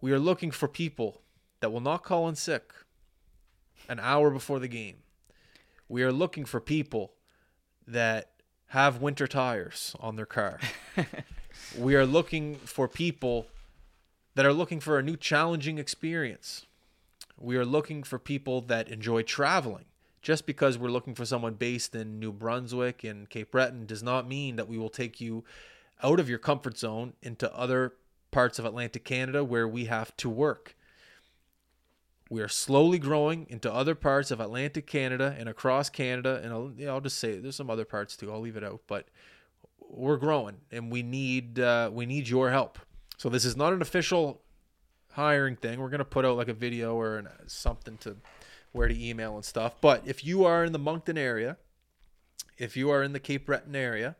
We are looking for people that will not call in sick an hour before the game. We are looking for people that have winter tires on their car. we are looking for people that are looking for a new challenging experience. We are looking for people that enjoy traveling. Just because we're looking for someone based in New Brunswick and Cape Breton does not mean that we will take you out of your comfort zone into other parts of Atlantic Canada where we have to work. We are slowly growing into other parts of Atlantic Canada and across Canada, and I'll, yeah, I'll just say there's some other parts too. I'll leave it out, but we're growing, and we need uh, we need your help. So this is not an official hiring thing. We're gonna put out like a video or an, something to where to email and stuff. But if you are in the Moncton area, if you are in the Cape Breton area,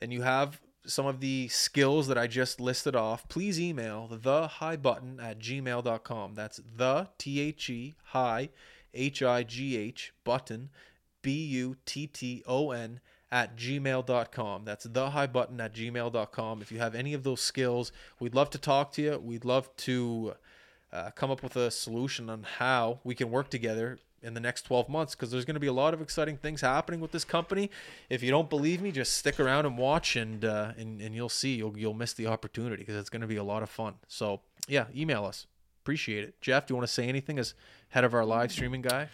and you have some of the skills that I just listed off, please email the high button at gmail.com. That's the T H E high H I G H button B U T T O N at gmail.com. That's the high button at gmail.com. If you have any of those skills, we'd love to talk to you. We'd love to uh, come up with a solution on how we can work together in the next 12 months because there's going to be a lot of exciting things happening with this company. If you don't believe me, just stick around and watch, and uh, and, and you'll see you'll you'll miss the opportunity because it's going to be a lot of fun. So yeah, email us. Appreciate it. Jeff, do you want to say anything as head of our live streaming guy?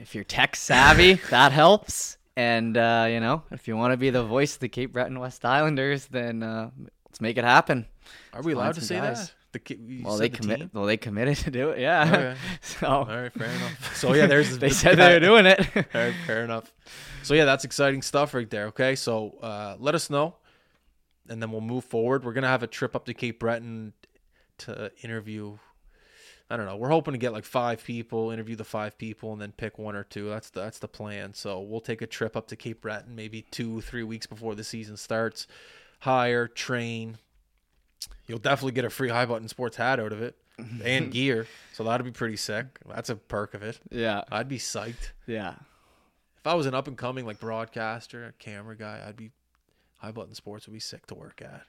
If you're tech savvy, that helps. And uh, you know, if you want to be the voice of the Cape Breton West Islanders, then uh, let's make it happen. Are we allowed to say guys. that? The, Well, they the commit. Well, they committed to do it. Yeah. Okay. so All right, fair enough. So yeah, there's they said they were doing it. All right, fair enough. So yeah, that's exciting stuff right there. Okay, so uh, let us know, and then we'll move forward. We're gonna have a trip up to Cape Breton to interview. I don't know. We're hoping to get like five people, interview the five people, and then pick one or two. That's the, that's the plan. So we'll take a trip up to Cape Breton, maybe two, three weeks before the season starts. Hire, train. You'll definitely get a free High Button Sports hat out of it and gear. So that'd be pretty sick. That's a perk of it. yeah. I'd be psyched. Yeah. If I was an up and coming like broadcaster, camera guy, I'd be high button sports would be sick to work at.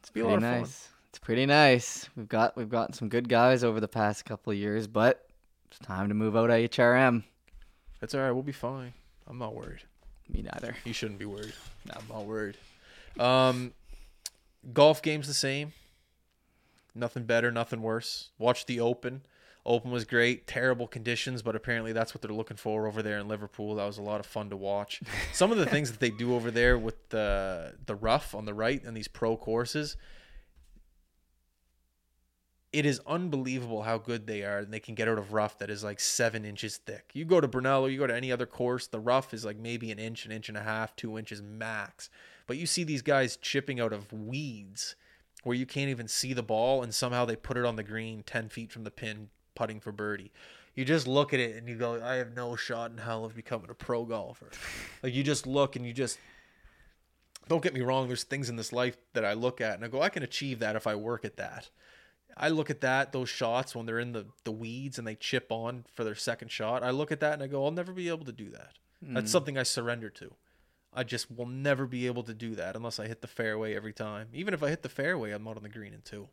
It's be a lot Pretty of fun. nice. It's pretty nice. We've got we've gotten some good guys over the past couple of years, but it's time to move out of HRM. That's all right. We'll be fine. I'm not worried. Me neither. You shouldn't be worried. I'm not worried. Um, golf game's the same. Nothing better, nothing worse. Watch the Open. Open was great. Terrible conditions, but apparently that's what they're looking for over there in Liverpool. That was a lot of fun to watch. Some of the things that they do over there with the the rough on the right and these pro courses, it is unbelievable how good they are and they can get out of rough that is like seven inches thick. You go to Brunello, you go to any other course, the rough is like maybe an inch, an inch and a half, two inches max. But you see these guys chipping out of weeds where you can't even see the ball and somehow they put it on the green 10 feet from the pin putting for birdie. You just look at it and you go, I have no shot in hell of becoming a pro golfer. like you just look and you just don't get me wrong, there's things in this life that I look at and I go, I can achieve that if I work at that. I look at that, those shots when they're in the, the weeds and they chip on for their second shot. I look at that and I go, I'll never be able to do that. That's mm. something I surrender to. I just will never be able to do that unless I hit the fairway every time. Even if I hit the fairway, I'm not on the green in two.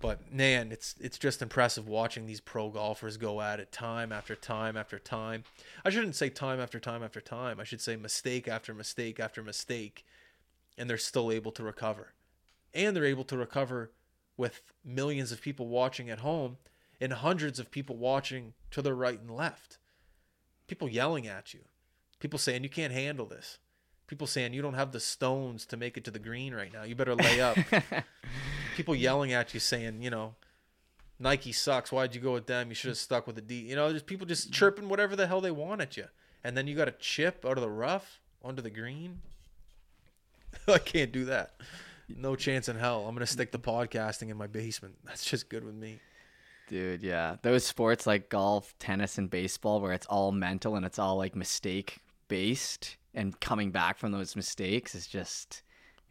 But man, it's it's just impressive watching these pro golfers go at it time after time after time. I shouldn't say time after time after time. I should say mistake after mistake after mistake, and they're still able to recover. And they're able to recover with millions of people watching at home and hundreds of people watching to the right and left. People yelling at you. People saying you can't handle this. People saying you don't have the stones to make it to the green right now. You better lay up. People yelling at you saying, you know, Nike sucks. Why'd you go with them? You should have stuck with the D. You know, just people just mm-hmm. chirping whatever the hell they want at you. And then you got a chip out of the rough onto the green. I can't do that. No chance in hell. I'm gonna stick to podcasting in my basement. That's just good with me. Dude, yeah. Those sports like golf, tennis, and baseball where it's all mental and it's all like mistake based and coming back from those mistakes is just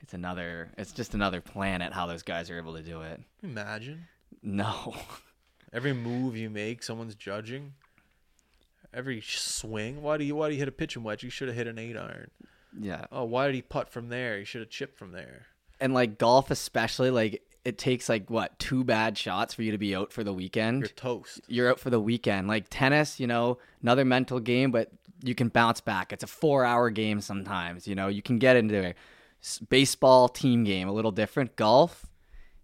it's another it's just another planet how those guys are able to do it. Imagine. No. Every move you make, someone's judging. Every swing. Why do you why do you hit a pitching wedge? You should have hit an eight iron. Yeah. Oh, why did he putt from there? He should have chipped from there. And like golf, especially, like it takes like what two bad shots for you to be out for the weekend. You're toast. You're out for the weekend. Like tennis, you know, another mental game, but you can bounce back. It's a four-hour game sometimes. You know, you can get into a Baseball team game, a little different. Golf,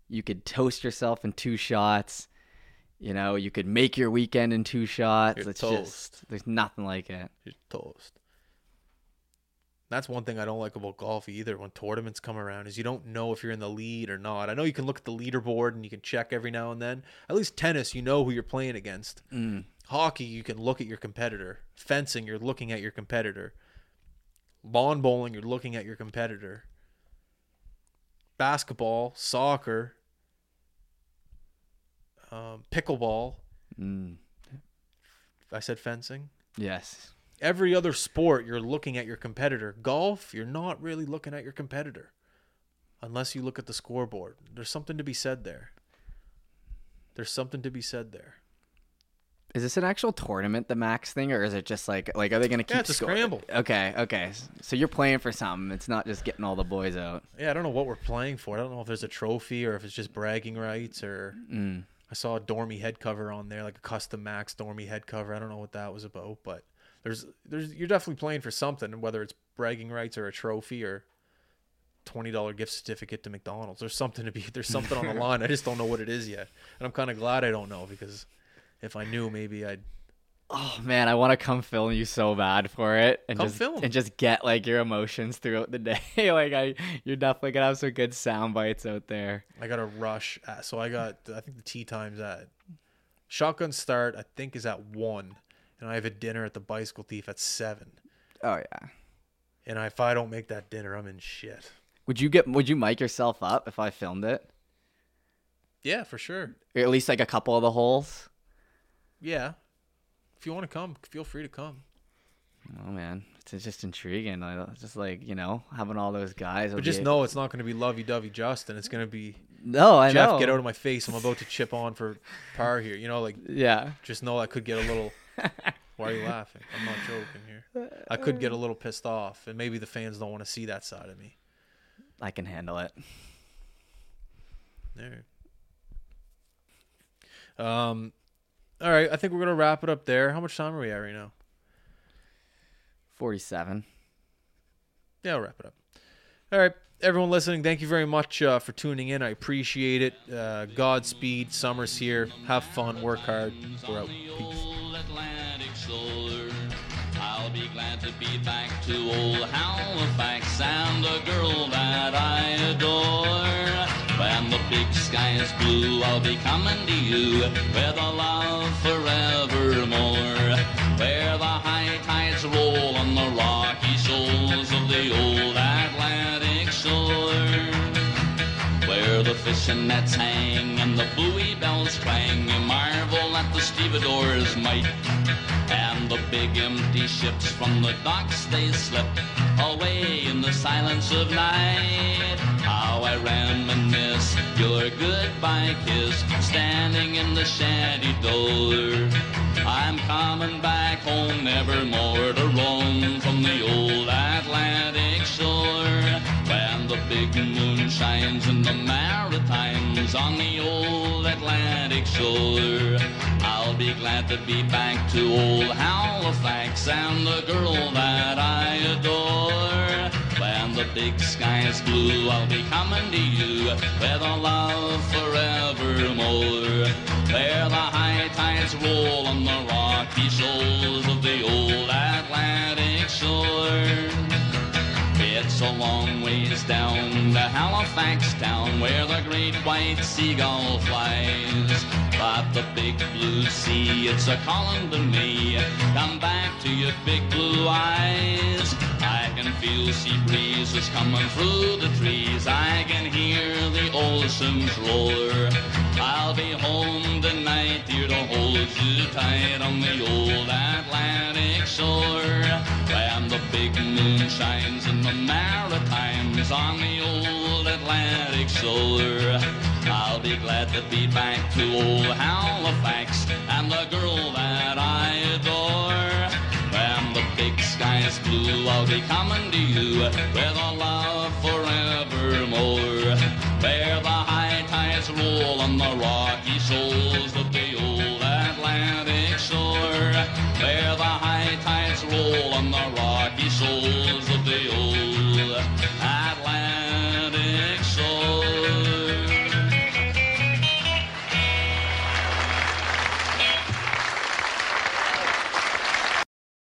you could toast yourself in two shots. You know, you could make your weekend in two shots. You're it's toast. just there's nothing like it. You're toast. That's one thing I don't like about golf either. When tournaments come around, is you don't know if you're in the lead or not. I know you can look at the leaderboard and you can check every now and then. At least tennis, you know who you're playing against. Mm. Hockey, you can look at your competitor. Fencing, you're looking at your competitor. Lawn bowling, you're looking at your competitor. Basketball, soccer, um, pickleball. Mm. I said fencing. Yes. every other sport you're looking at your competitor golf you're not really looking at your competitor unless you look at the scoreboard there's something to be said there there's something to be said there Is this an actual tournament, the Macs thing, or is it just like like are they gonna keep yeah it's a scramble Okay, okay. So you're playing for something. It's not just getting all the boys out. yeah i don't know what we're playing for i don't know if there's a trophy or if it's just bragging rights or Mm. i saw a Dormie head cover on there like a custom Macs Dormie head cover i don't know what that was about but there's there's you're definitely playing for something whether it's bragging rights or a trophy or $20 gift certificate to McDonald's. There's something to be there's something on the line. I just don't know what it is yet. And I'm kind of glad I don't know because if I knew maybe I'd Oh man, I want to come film you so bad for it and Come just film. and just get like your emotions throughout the day. like I, you're definitely gonna have some good sound bites out there. I got to rush. At, so I got I think the tee time's at shotgun start I think is at 1 and I have a dinner at the bicycle thief at 7. Oh yeah. And if I don't make that dinner, I'm in shit. Would you get? Would you mic yourself up if I filmed it? Yeah, for sure. Or at least like a couple of the holes. Yeah. If you want to come, feel free to come. Oh man, it's just intriguing. I it's just like you know having all those guys. But just be- know it's not going to be lovey-dovey Justin. It's going to be No, I Jeff, know. get out of my face. I'm about to chip on for par here. You know, like Yeah. just know I could get a little. Why are you laughing? I'm not joking here. I could get a little pissed off, and maybe the fans don't want to see that side of me. I can handle it. There. Um, all right. I think we're gonna wrap it up there. How much time are we at right now? Forty-seven. Yeah, I'll wrap it up. All right, everyone listening, thank you very much uh, for tuning in. I appreciate it. Uh, Godspeed. Summer's here. Have fun. Work hard. We're out. Peace. old Atlantic shore. I'll be glad to be back to old Halifax and the girl that I adore. When the big sky is blue, I'll be coming to you with a love forevermore. Where the high tides roll on the rocky where the fishing nets hang and the buoy bells clang. You marvel at the stevedores' might. And the big empty ships from the docks they slip away in the silence of night. How I reminisce your goodbye kiss standing in the shanty door. I'm coming back home nevermore to roam from the old Atlantic shore. The big moon shines in the Maritimes on the old Atlantic shore, I'll be glad to be back to old Halifax and the girl that I adore. When the big sky's blue, I'll be coming to you with a love forevermore. Where the high tides roll on the rocky shoals of the old Atlantic shore. It's a long ways down to Halifax town where the great white seagull flies. But the big blue sea, it's a calling to me. Come back to your big blue eyes. I can feel sea breezes coming through the trees. I can hear the oceans roar. I'll be home tonight, dear, to hold you tight on the old Atlantic shore. When the big moon shines in the Maritimes on the old Atlantic shore. I'll be glad to be back to old Halifax and the girl that I adore. When the big sky is blue, I'll be coming to you with a love forevermore. Where the the rocky shoals of the old Atlantic shore, where the high tides roll on the rocky shoals